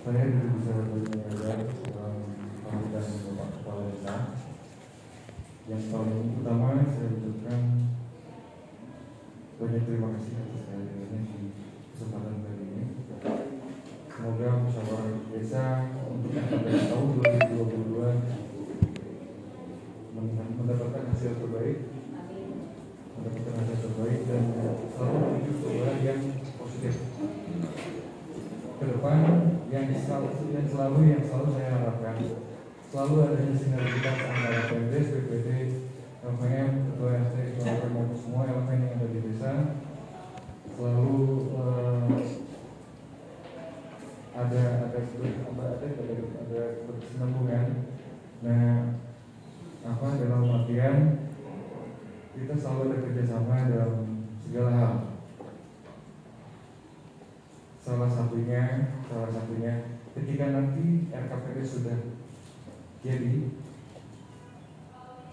saya tidak bisa berniaga dalam pemerintahan Bapak Kepala Desa. Yang paling utama saya ucapkan banyak terima kasih atas kehadirannya di kesempatan kali ini. Semoga musyawarah desa untuk tahun 2022 mendapatkan hasil terbaik, mendapatkan hasil terbaik dan selalu menuju ke yang positif. Ke depan yang selalu yang selalu yang selalu saya harapkan selalu adanya sinergitas antara PMDes, BPD, LPM, Ketua RT, Ketua maupun semua elemen yang ada di desa selalu eh, ada ada ada ada ada, ada berkesinambungan. Nah, apa dalam artian kita selalu ada kerjasama dalam segala hal. Salah satunya, salah satunya ketika nanti RKPD sudah jadi,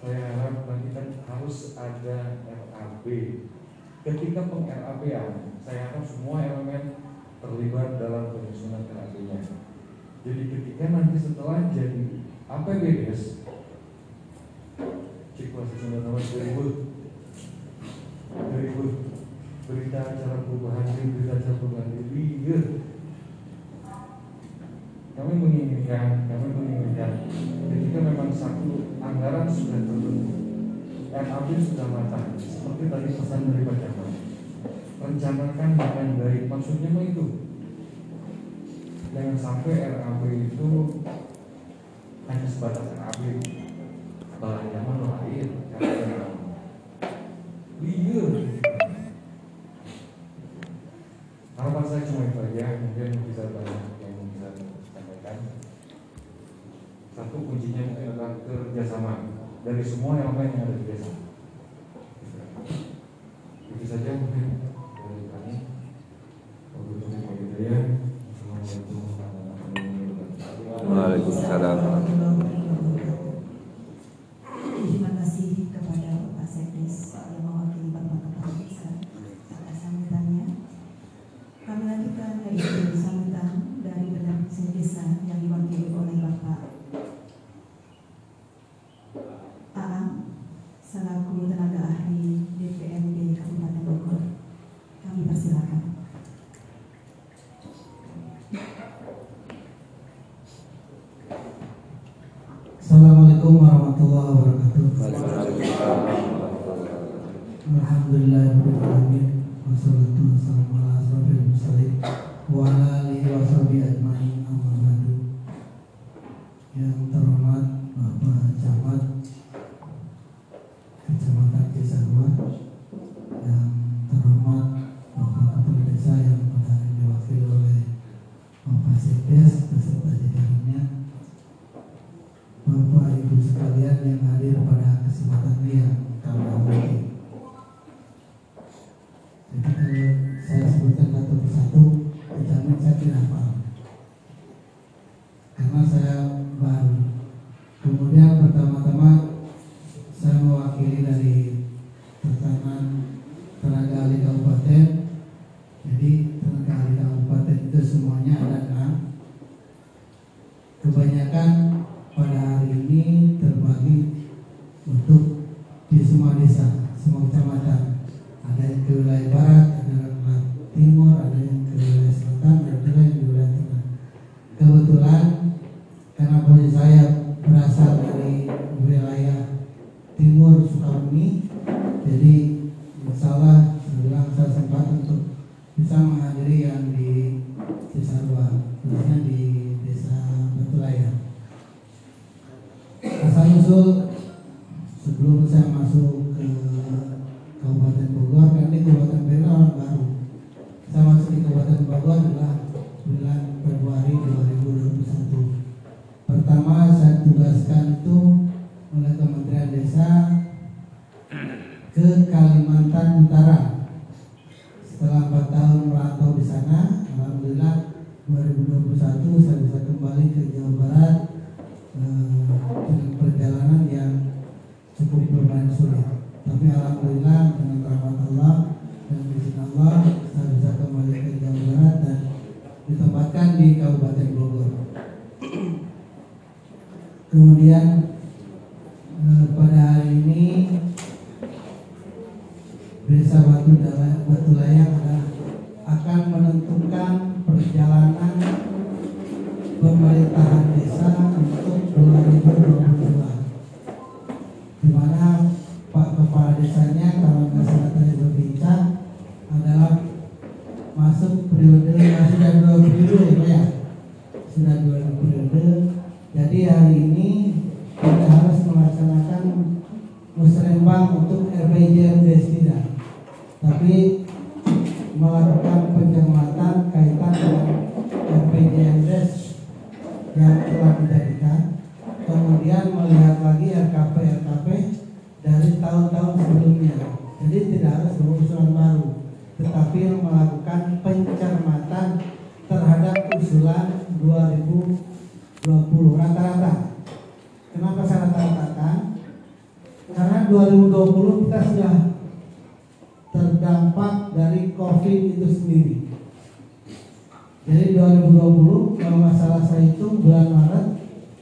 saya harap nanti kan harus ada RAB. Ketika peng RAB saya harap semua elemen terlibat dalam penyusunan RAB-nya. Jadi ketika nanti setelah jadi APBDes, Ciklasi Sunda nomor 2000 2000 berita acara perubahan diri, berita acara perubahan diri, iya. Kami menginginkan, kami menginginkan ketika memang satu anggaran sudah terbentuk, RAB sudah matang, seperti tadi pesan dari Pak Camat. Rencanakan dengan baik, maksudnya mah itu. Jangan sampai RAB itu hanya sebatas RAB. Bahan zaman lain, karena Iya. Harapan saya cuma itu aja, mungkin bisa banyak yang bisa sampaikan. Satu kuncinya mungkin adalah kerjasama dari semua elemen yang ada di desa. Itu saja mungkin dari kami. Wabillahi hidayah. Assalamualaikum warahmatullahi wabarakatuh. Waalaikumsalam. Terima kasih kepada Bapak Sekdes yang mewakili Bapak Kepala Desa atas sambutannya. Kami lanjutkan ke isu sambutan dari Perdana Desa yang diwakili oleh Bapak Aang selaku tenaga ahli DPRD Kabupaten Bogor. Kami persilakan. Assalamualaikum warahmatullahi wabarakatuh. Alhamdulillahirrahmanirrahim. Wassalatu wassalamu ala asrofil mursalin wa ala. Yang terhormat Bapak Camat Kecamatan Cisarua Yang pemerintahan desa untuk 2022 terdampak dari COVID itu sendiri. Jadi 2020 kalau nggak salah saya hitung bulan Maret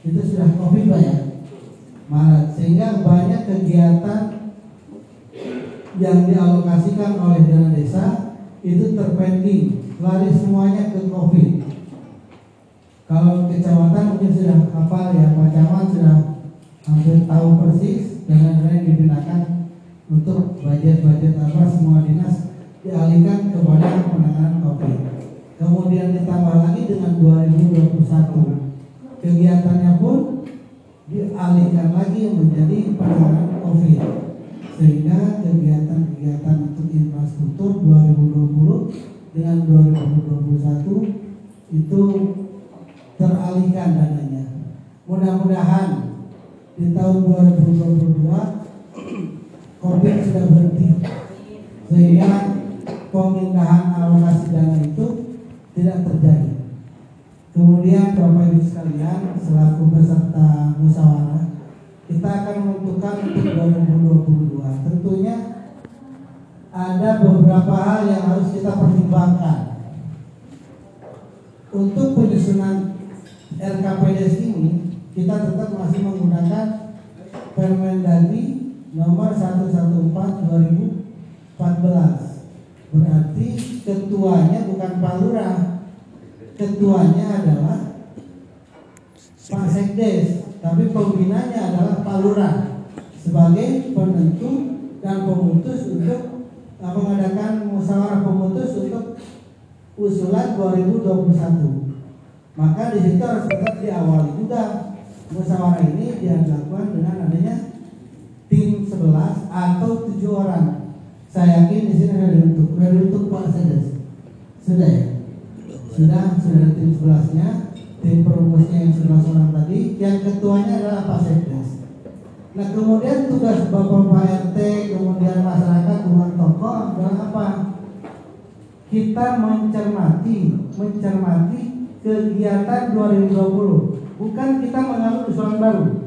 itu sudah COVID Pak ya? Maret. Sehingga banyak kegiatan yang dialokasikan oleh dana desa itu terpending lari semuanya ke COVID. Kalau kecamatan mungkin sudah hafal ya Pak Camat sudah hampir tahu persis dana-dana yang digunakan untuk budget-budget apa semua dinas dialihkan kepada penanganan COVID. Kemudian ditambah lagi dengan 2021 kegiatannya pun dialihkan lagi menjadi penanganan COVID. Sehingga kegiatan-kegiatan untuk infrastruktur 2020 dengan 2021 itu teralihkan dananya. Mudah-mudahan di tahun 2022 COVID sudah berhenti sehingga pemindahan alokasi dana itu tidak terjadi. Kemudian Bapak Ibu sekalian selaku peserta musyawarah kita akan menentukan untuk 2022. Tentunya ada beberapa hal yang harus kita pertimbangkan. Untuk penyusunan RKPDS ini kita tetap masih menggunakan Permendagri nomor 114 2014. Berarti ketuanya bukan Pak Lurah. Ketuanya adalah Pak Sekdes, tapi pembinanya adalah Pak Lurah sebagai penentu dan pemutus untuk uh, mengadakan musyawarah pemutus untuk usulan 2021. Maka di situ harus tetap diawali juga musyawarah ini dilakukan dengan adanya 11 atau 7 orang. Saya yakin di sini sudah dibentuk, sudah dibentuk Pak Sedes. Sudah ya? Sudah, sudah tim 11-nya, tim perumusnya yang 11 orang tadi, yang ketuanya adalah Pak Sekdes. Nah kemudian tugas Bapak Pak RT, kemudian masyarakat, dengan tokoh adalah apa? Kita mencermati, mencermati kegiatan 2020 bukan kita mengambil usulan baru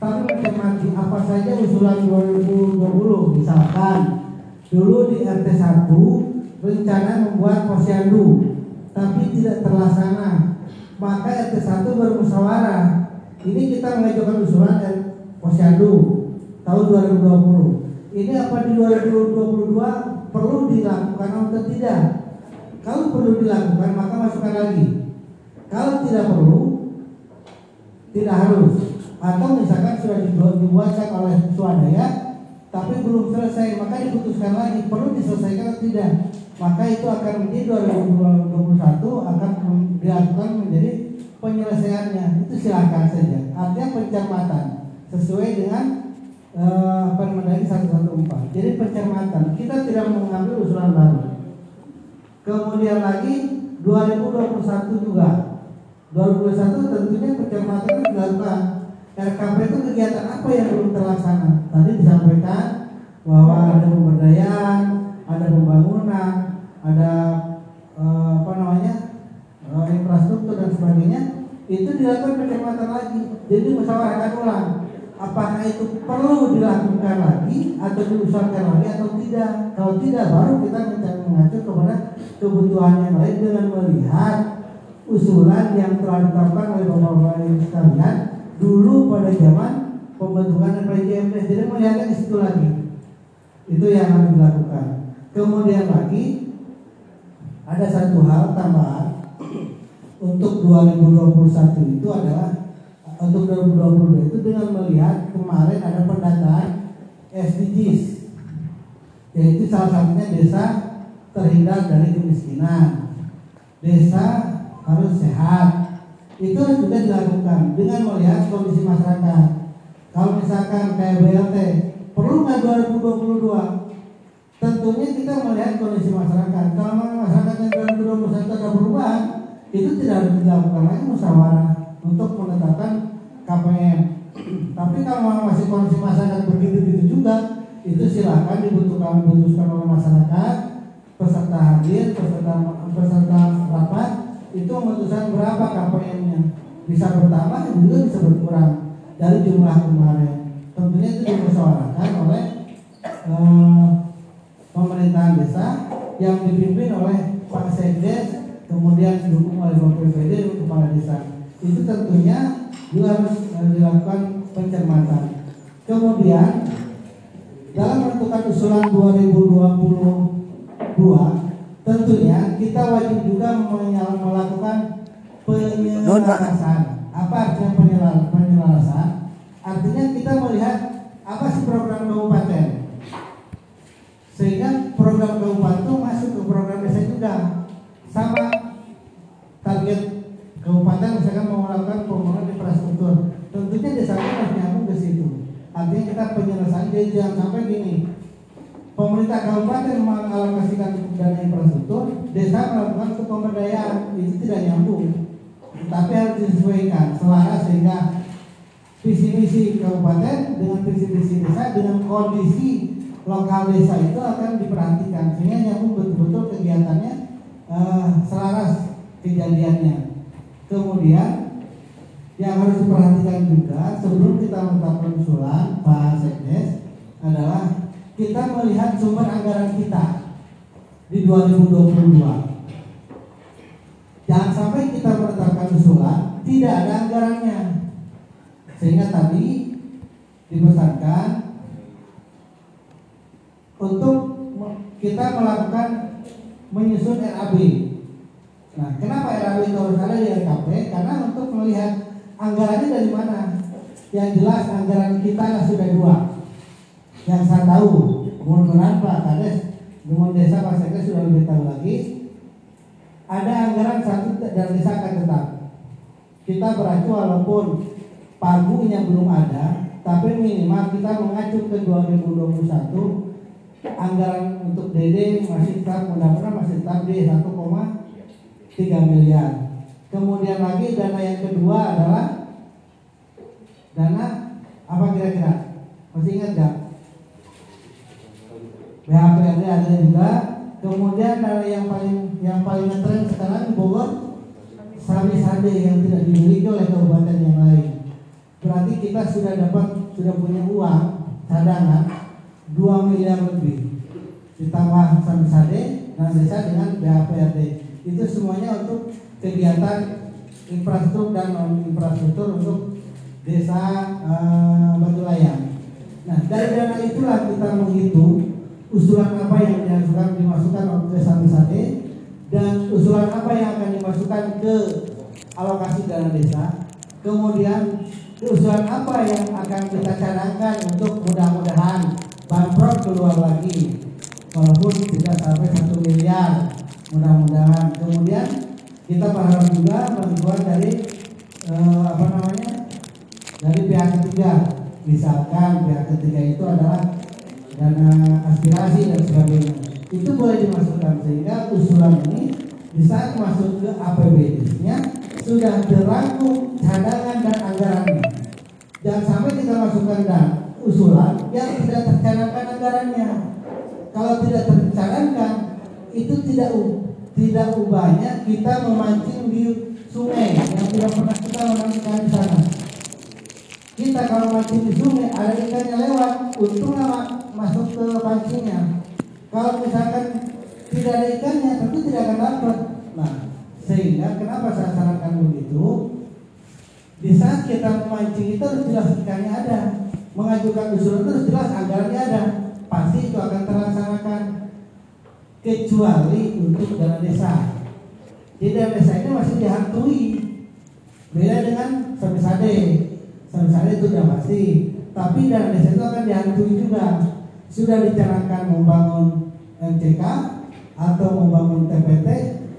tapi mencermati apa saja usulan 2020 misalkan. Dulu di RT 1 rencana membuat posyandu tapi tidak terlaksana. Maka RT 1 bermusyawarah ini kita mengajukan usulan dan posyandu tahun 2020 ini apa di 2022 perlu dilakukan atau tidak? Kalau perlu dilakukan maka masukkan lagi. Kalau tidak perlu, tidak harus. Atau misalkan sudah dibuatkan oleh swadaya, tapi belum selesai, maka diputuskan lagi perlu diselesaikan atau tidak. Maka itu akan menjadi 2021 akan dilakukan menjadi penyelesaiannya. Itu silakan saja. Artinya pencermatan sesuai dengan uh, Permendagri 114. Jadi pencermatan. Kita tidak mengambil usulan baru. Kemudian lagi 2021 juga 2021 tentunya pencermatan dilakukan RKP itu kegiatan apa yang belum terlaksana? Tadi disampaikan bahwa ada pemberdayaan ada pembangunan ada eh, apa namanya eh, infrastruktur dan sebagainya itu dilakukan pencermatan lagi. Jadi musyawarahkan ulang apakah itu perlu dilakukan lagi atau diusahakan lagi atau tidak? Kalau tidak baru kita mengacu kepada kebutuhan yang lain dengan melihat usulan yang telah ditetapkan oleh bapak-bapak sekalian dulu pada zaman pembentukan RPJMD jadi melihatnya di situ lagi. Itu yang harus dilakukan. Kemudian lagi ada satu hal tambahan. Untuk 2021 itu adalah untuk 2022 itu dengan melihat kemarin ada pendataan SDGs yaitu salah satunya desa terhindar dari kemiskinan. Desa harus sehat itu juga dilakukan dengan melihat kondisi masyarakat. Kalau misalkan kayak BLT, perlu nggak 2022? Tentunya kita melihat kondisi masyarakat. Kalau masyarakat yang 2021 ada perubahan, itu tidak harus dilakukan lagi musyawarah untuk menetapkan KPM. Tapi kalau masih kondisi masyarakat begitu-begitu juga, itu silakan dibutuhkan dibutuhkan oleh masyarakat, peserta hadir, peserta peserta rapat, itu memutuskan berapa KPM-nya bisa bertambah juga bisa berkurang dari jumlah kemarin. Tentunya itu dimusyawarahkan oleh eh, pemerintahan desa yang dipimpin oleh Pak Sekdes kemudian didukung oleh Bapak PPD kepala desa. Itu tentunya juga harus eh, dilakukan pencermatan. Kemudian dalam menentukan usulan 2022 tentunya kita wajib juga melakukan penyelarasan. Apa artinya penyelarasan? Artinya kita melihat apa sih program kabupaten, sehingga program kabupaten itu masuk ke program desa juga, sama target kabupaten misalkan mau melakukan pembangunan infrastruktur, tentunya desa harus nyambung ke situ. Artinya kita penyelesaian jangan sampai gini, pemerintah kabupaten mengalokasikan dana infrastruktur, desa melakukan untuk pemberdayaan itu tidak nyambung. Tapi harus disesuaikan selaras sehingga visi misi kabupaten dengan visi misi desa dengan kondisi lokal desa itu akan diperhatikan sehingga nyambung betul-betul kegiatannya uh, selaras kejadiannya. Kemudian yang harus diperhatikan juga sebelum kita menetapkan usulan Pak Sekdes adalah kita melihat sumber anggaran kita di 2022. Jangan sampai kita menetapkan usulan tidak ada anggarannya. Sehingga tadi dipesankan untuk kita melakukan menyusun RAB. Nah, kenapa RAB itu harus ada di RKP? Karena untuk melihat anggarannya dari mana. Yang jelas anggaran kita sudah dua yang saya tahu mudah-mudahan Pak Kades dengan desa Pak Sekdes sudah lebih tahu lagi. Ada anggaran satu dan desa akan tetap. Kita beracu walaupun pagunya belum ada tapi minimal kita mengacu ke 2021 anggaran untuk DD masih tetap mudah-mudahan masih tetap di 1,3 miliar. Kemudian lagi dana yang kedua adalah dana apa kira-kira? Masih ingat gak BHPRD ada juga. Kemudian ada yang paling yang paling ngetren sekarang Bogor Sami Sade yang tidak dimiliki oleh kabupaten yang lain. Berarti kita sudah dapat sudah punya uang cadangan 2 miliar lebih. Ditambah Sami Sade dan desa dengan BHPRD itu semuanya untuk kegiatan infrastruktur dan non infrastruktur untuk desa uh, Batu Layang. Nah dari dana itulah kita menghitung usulan apa yang dimasukkan dimasukkan ke Sate dan usulan apa yang akan dimasukkan ke alokasi dana desa. Kemudian usulan apa yang akan kita cadangkan untuk mudah-mudahan banpro keluar lagi walaupun tidak sampai satu miliar. Mudah-mudahan. Kemudian kita berharap juga bantuan dari eh, apa namanya dari pihak ketiga. Misalkan pihak ketiga itu adalah dana aspirasi dan sebagainya itu boleh dimasukkan sehingga usulan ini di saat masuk ke APBD-nya sudah terangkum cadangan dan anggarannya. Jangan sampai kita masukkan dan usulan yang tidak tercanangkan anggarannya. Kalau tidak tercanangkan itu tidak tidak ubahnya kita memancing di sungai yang tidak pernah kita memancing di sana. Kita kalau mancing di sungai ada ikannya lewat, untung lama masuk ke pancingnya. Kalau misalkan tidak ada ikannya, tentu tidak akan dapat. Nah, sehingga kenapa saya sarankan begitu? Di saat kita memancing itu harus jelas ikannya ada, mengajukan usulan itu harus jelas anggarannya ada, pasti itu akan terlaksanakan kecuali untuk dana desa. Di dana desa ini masih dihantui, beda dengan samisade. Samisade itu sudah pasti, tapi dana desa itu akan dihantui juga. Sudah dicanangkan membangun MCK atau membangun TPT,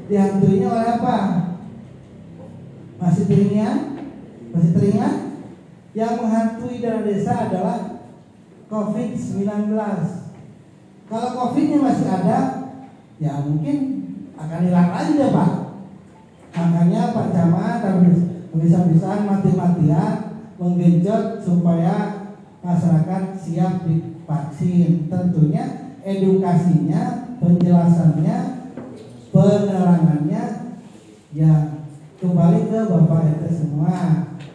dihantuinya oleh apa? Masih teringat? Masih teringat? Yang menghantui dana desa adalah COVID-19. Kalau COVID-nya masih ada, ya mungkin akan hilang lagi deh Pak. Makanya Pak Camat harus bisa-bisaan mati-matian menggenjot supaya masyarakat siap divaksin. Tentunya edukasinya, penjelasannya, penerangannya ya kembali ke Bapak RT semua.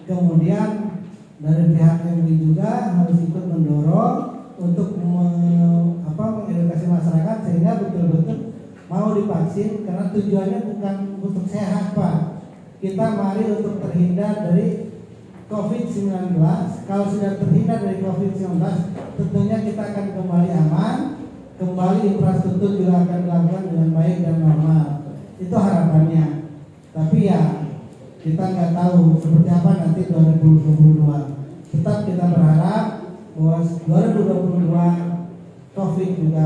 Kemudian dari pihak MUI juga harus ikut mendorong untuk apa, mengedukasi masyarakat sehingga betul-betul mau divaksin karena tujuannya bukan untuk sehat Pak. Kita mari untuk terhindar dari COVID-19. Kalau sudah terhindar dari COVID-19, tentunya kita akan kembali aman, kembali infrastruktur juga akan dilakukan dengan baik dan normal. Itu harapannya. Tapi ya kita nggak tahu seperti apa nanti 2022. Tetap kita berharap bahwa 2022 COVID juga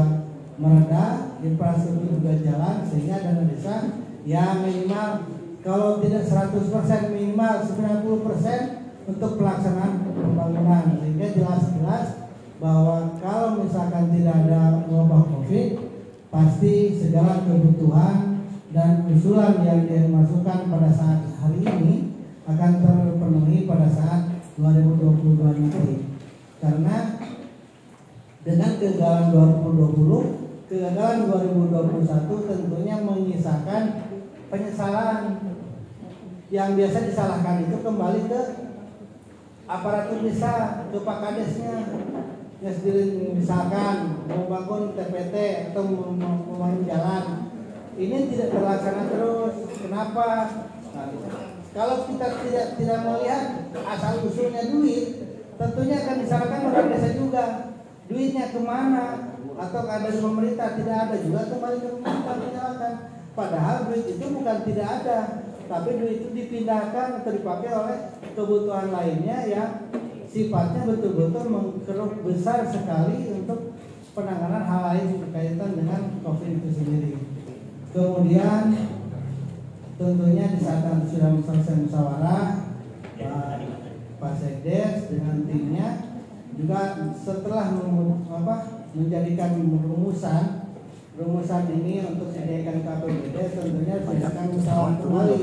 mereda, infrastruktur juga jalan sehingga dana desa ya minimal kalau tidak 100% minimal 90% untuk pelaksanaan pembangunan. Sehingga jelas-jelas bahwa kalau misalkan tidak ada wabah COVID pasti segala kebutuhan dan usulan yang dimasukkan pada saat hari ini akan terpenuhi pada saat 2022 nanti. Karena dengan kegagalan 2020 kegagalan 2021 tentunya menyisakan penyesalan. Yang biasa disalahkan itu kembali ke aparatur desa pak kadesnya. Ya sendiri misalkan membangun TPT atau membangun jalan. Ini tidak terlaksana terus. Kenapa? Nah, kalau kita tidak tidak melihat asal usulnya duit tentunya akan disalahkan oleh desa juga. Duitnya ke mana? Atau ada pemerintah? Tidak ada juga kembali ke pemerintah padahal duit itu bukan tidak ada tapi duit itu dipindahkan atau dipakai oleh kebutuhan lainnya yang sifatnya betul-betul mengkeruk besar sekali untuk penanganan hal lain berkaitan dengan COVID itu sendiri. Kemudian tentunya di saat nanti sudah selesai musyawarah Pak, Pak Sekdes dengan timnya juga setelah apa, menjadikan rumusan rumusan ini untuk sediakan KPBD tentunya sediakan musyawarah kembali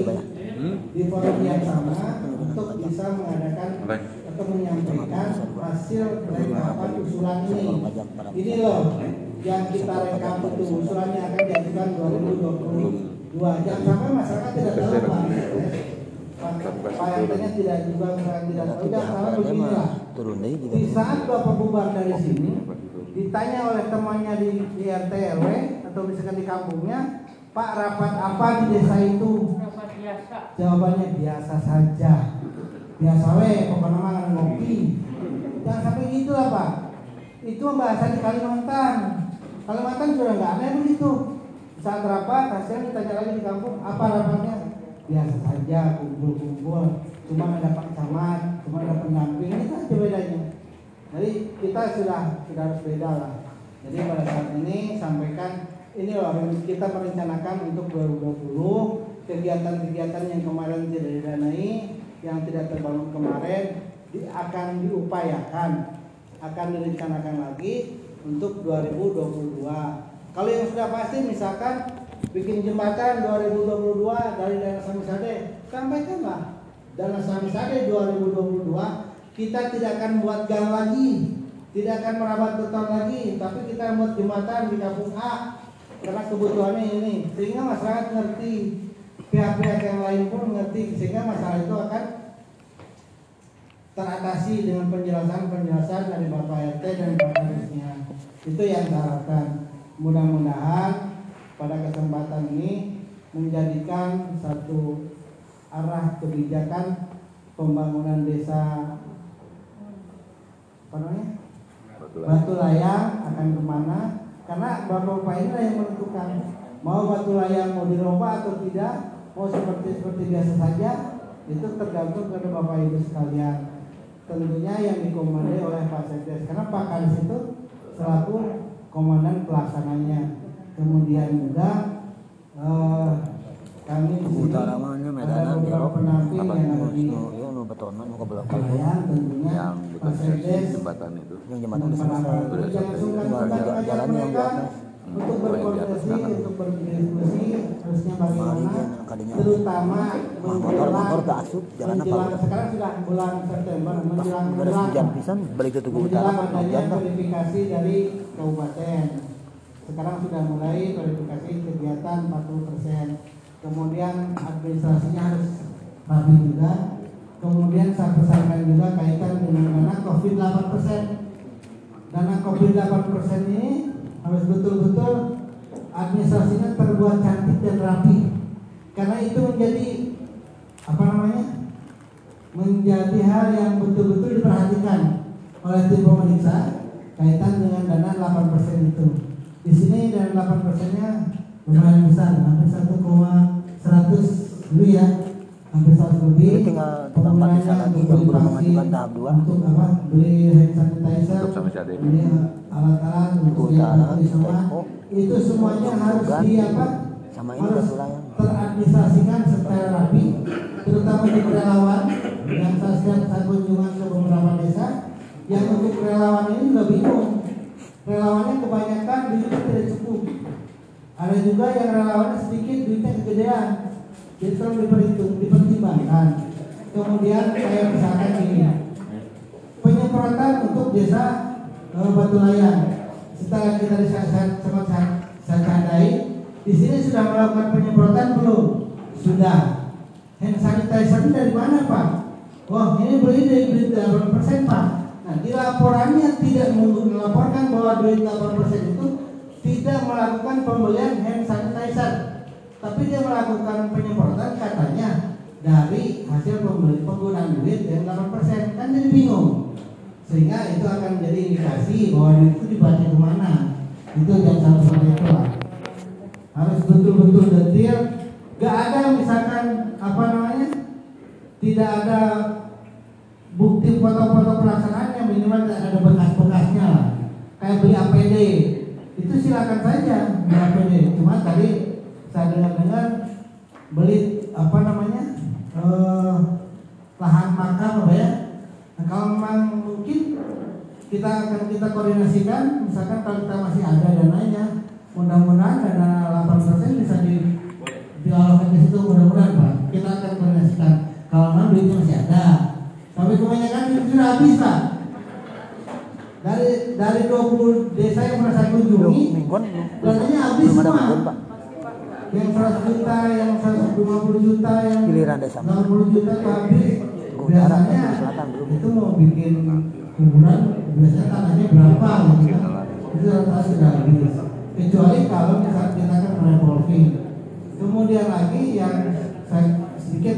di forum yang sama untuk bisa mengadakan atau menyampaikan hasil rekapan usulan ini. Ini loh yang kita rekap itu usulannya akan diajukan 2022. Jangan sampai masyarakat tidak tahu Pak. Pak RT-nya tidak juga masyarakat tidak tahu. Jangan sampai beginilah. Di saat Bapak bubar dari sini, ditanya oleh temannya di, di RT RW atau misalkan di kampungnya, Pak rapat apa di desa itu? Jawabannya biasa saja. Biasa we, pokoknya makan ngopi. Jangan sampai gitu lah Pak. Itu bahasa di Kalimantan. Kalimantan sudah nggak aneh begitu. Saat rapat, hasilnya ditanya lagi di kampung, apa rapatnya? Biasa saja, kumpul-kumpul. Cuma ada Pak Camat, cuma ada pendamping, itu aja bedanya. Jadi kita sudah sudah harus beda lah. Jadi pada saat ini sampaikan ini loh kita merencanakan untuk 2020 kegiatan-kegiatan yang kemarin tidak didanai, yang tidak terbangun kemarin di, akan diupayakan, akan direncanakan lagi untuk 2022. Kalau yang sudah pasti misalkan bikin jembatan 2022 dari dana Samisade, sampaikanlah dana Samisade 2022 kita tidak akan buat gang lagi, tidak akan merabat beton lagi, tapi kita buat jembatan di kampung A karena kebutuhannya ini, sehingga masyarakat ngerti, pihak-pihak yang lain pun ngerti, sehingga masalah itu akan teratasi dengan penjelasan-penjelasan dari Bapak RT dan Bapak Rusnya. Itu yang saya. Mudah-mudahan pada kesempatan ini menjadikan satu arah kebijakan pembangunan desa namanya? Batu layang. Akan ke mana? Karena bapak-bapak ini yang menentukan. Mau batu layang mau dirombak atau tidak mau seperti seperti biasa saja itu tergantung kepada bapak ibu sekalian. Tentunya yang dikomandai oleh Pak Sekdes. Karena Pak Kadis itu selaku komandan pelaksananya kemudian juga eh, kami di sini Utara mana ada Medan beberapa penamping apa di nu ya nu betonan nu ke belakang yang Pak Sekdes jembatan itu yang jembatan udah selesai Udah selesai. Tinggal jalan- yang di atas. untuk Hmm, di berkoordinasi, sana. untuk berdiskusi harusnya bagaimana, terutama motor motor ke asup jalan apa sekarang sudah bulan September menjelang bulan hujan pisan balik ke tugu utara hujan verifikasi dari kabupaten. Sekarang sudah mulai verifikasi kegiatan 40%. Kemudian administrasinya harus rapi juga. Kemudian saya pesankan juga kaitan dengan dana COVID 8%. Dana COVID 8% ini harus betul-betul administrasinya terbuat cantik dan rapi. Karena itu menjadi apa namanya? menjadi hal yang betul-betul diperhatikan oleh tim pemeriksa kaitan dengan dana 8% itu. Di sini dana 8%-nya lumayan besar, hampir 1,100 dulu ya, hampir 100 lebih. Jadi tinggal desa lagi yang belum mengajukan tahap dua Untuk apa? Beli hand sanitizer, beli alat-alat untuk yang. Depok, Itu semuanya harus di apa? sama ini harus teradministrasikan secara rapi terutama di relawan yang saya setiap saya kunjungan ke beberapa desa yang untuk relawan ini juga bingung relawannya kebanyakan duitnya tidak cukup ada juga yang relawannya sedikit duitnya kegedean. Jadi tolong diperhitung dipertimbangkan. Kemudian saya misalkan ini penyemprotan untuk desa eh, Batu Layang. Setelah kita sempat saya, tandai di sini sudah melakukan penyemprotan belum? Sudah. Hand sanitizer dari mana pak? Wah ini beli dari duit 8 persen pak. Nah di laporannya tidak melaporkan bahwa duit 8 persen itu tidak melakukan pembelian hand sanitizer. Tapi dia melakukan penyemprotan katanya dari hasil pembeli penggunaan duit yang 8% kan jadi bingung. Sehingga itu akan menjadi indikasi bahwa duit itu dibaca ke mana. Itu jangan seperti itu lah harus betul-betul detail. Gak ada misalkan apa namanya tidak ada bukti foto-foto pelaksanaannya minimal ada bekas-bekasnya kayak beli APD itu silakan saja APD cuma tadi saya dengar-dengar beli apa namanya eh, lahan makam apa ya? Nah, kalau memang mungkin kita akan kita koordinasikan misalkan kalau kita masih ada dananya mudah-mudahan dana 8% bisa di dialokkan ke situ mudah-mudahan Pak. Kita akan koordinasikan. Kalau memang duitnya masih ada. Tapi kebanyakan duit sudah habis Pak dari dari 20 desa yang pernah saya kunjungi mingguan dananya habis belum ada semua mingguan pak yang 100 juta, yang 150 juta, yang Giliran desa. 60 juta itu habis. Biasanya Utara Selatan belum. itu mau bikin kuburan biasanya tanahnya berapa gitu kan. Itu rata sudah habis. Kecuali kalau misalnya kita kan revolving. Kemudian lagi yang saya sedikit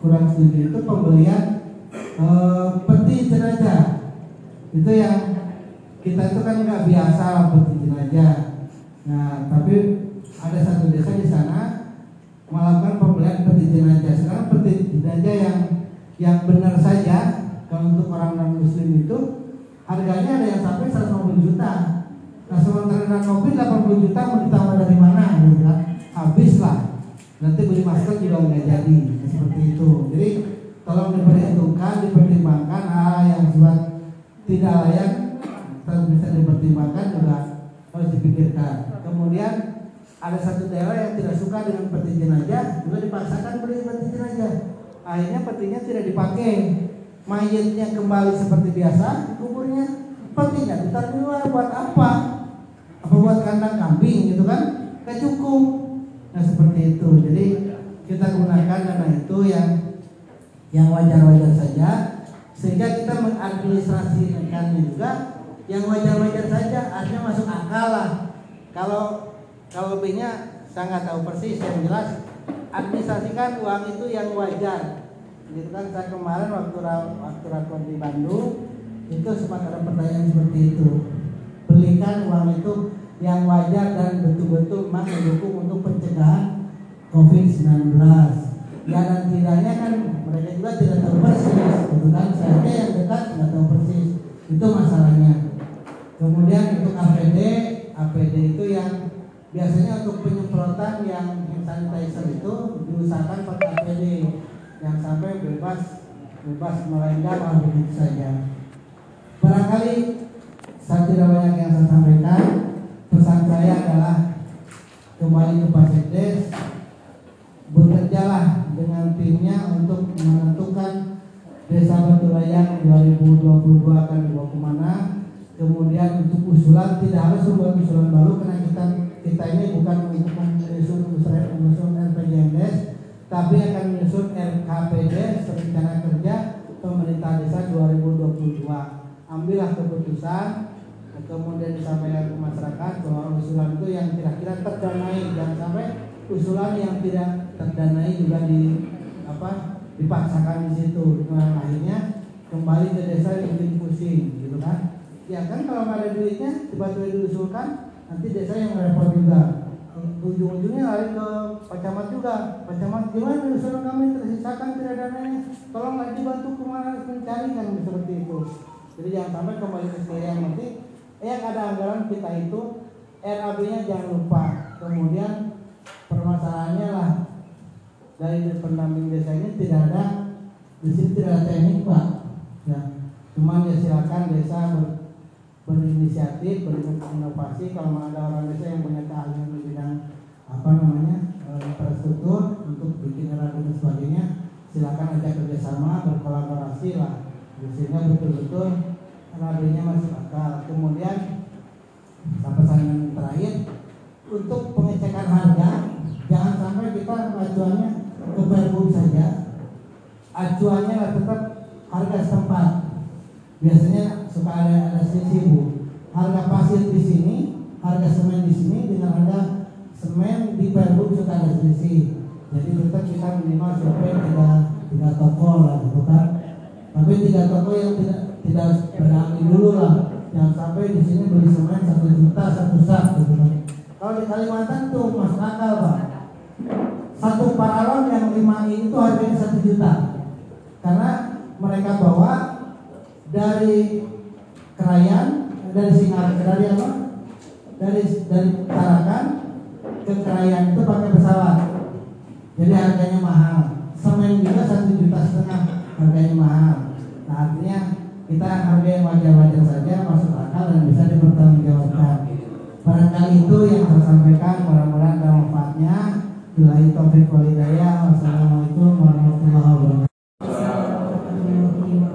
kurang setuju itu pembelian eh, peti jenazah. Itu yang kita itu kan nggak biasa peti jenazah. Nah, tapi ada satu desa di sana melakukan pembelian peti jenazah. Sekarang peti jenazah yang yang benar saja kalau untuk orang non muslim itu harganya ada yang sampai 150 juta. Nah sementara non mobil 80 juta mau ditambah dari mana gitu kan? Habis lah. Nanti beli masker juga nggak jadi seperti itu. Jadi tolong diperhitungkan, dipertimbangkan hal yang buat tidak layak terus bisa dipertimbangkan juga harus dipikirkan. Kemudian ada satu daerah yang tidak suka dengan peti jenazah juga dipaksakan beli peti jenazah akhirnya petinya tidak dipakai. Mayatnya kembali seperti biasa kuburnya petinya ditaruh di luar buat apa? Apa buat kandang kambing gitu kan? Gak cukup. Nah seperti itu. Jadi kita gunakan dana itu yang yang wajar-wajar saja sehingga kita mengadministrasikannya juga yang wajar-wajar saja artinya masuk akal lah. Kalau kalau lebihnya saya nggak tahu persis yang jelas administrasikan uang itu yang wajar. Gitu kan saya kemarin waktu waktu rakor di Bandung itu sempat ada pertanyaan seperti itu. Belikan uang itu yang wajar dan betul-betul memang mendukung untuk pencegahan COVID-19 ya dan tidaknya kan mereka juga tidak tahu persis. Kan saya yang dekat nggak tahu persis. Itu masalahnya. Kemudian untuk APD APD itu yang biasanya untuk penyemprotan yang hand sanitizer itu diusahakan pakai APD yang sampai bebas bebas melenggang lah begitu saja. Barangkali saya tidak banyak yang saya sampaikan. Pesan saya adalah kembali ke Pak Sekdes. Bekerjalah dengan timnya untuk menentukan Desa Batu Layang 2022 akan dibawa ke mana. Kemudian untuk usulan tidak harus membuat usulan baru karena kita kita ini bukan untuk menyusun usulan RPJMDes tapi akan menyusun RKPD rencana kerja pemerintah desa 2022 ambillah keputusan kemudian disampaikan ke masyarakat bahwa usulan itu yang kira-kira terdanai jangan sampai usulan yang tidak terdanai juga di apa dipaksakan di situ. Dengan akhirnya kembali ke desa yang pusing gitu kan? Ya kan kalau nggak ada duitnya tiba-tiba diusulkan nanti desa yang repot juga. Ujung-ujungnya lari ke Pak Camat juga. Pak Camat gimana usulan kami? Tersisakan tidak dananya tolong lagi bantu ke mana mencari kan seperti itu. Jadi jangan sampai kembali ke saya yang penting yang ada anggaran kita itu RAB-nya jangan lupa. Kemudian permasalahannya lah dari pendamping desa ini tidak ada di sini tidak ada teknik pak. Ya cuman ya silakan desa ber, berinisiatif berinovasi kalau ada orang desa yang punya keahlian di bidang apa namanya eh, infrastruktur untuk bikin RAB dan sebagainya silakan ajak kerjasama berkolaborasi lah. Sehingga betul-betul RAB-nya masuk akal kemudian sampai saya terakhir untuk pengecekan harga jangan sampai kita acuannya ke Pergub saja acuannya tetap harga setempat. Biasanya suka ada ada selisih bu. Harga pasir di sini harga semen di sini dengan harga semen di Pergub suka ada selisih jadi tetap kita minimal survei tiga tiga toko lah gitu kan. Tapi tiga toko yang tidak tidak berani dulu lah. Jangan sampai di sini beli semen satu juta satu sak gitu kan. Kalau di Kalimantan tuh masuk akal pak satu paralon yang lima ini itu harganya satu juta. Karena mereka bawa dari Krayan dari Singar dari apa? Dari dari Tarakan ke Krayan itu pakai pesawat. Jadi harganya mahal. Semen juga satu juta setengah harganya mahal. Nah artinya kita harga yang wajar-wajar saja masuk akal dan bisa dipertanggungjawabkan. Barangkali itu yang saya sampaikan mudah-mudahan ada manfaatnya Bila itu Wassalamualaikum warahmatullahi wabarakatuh.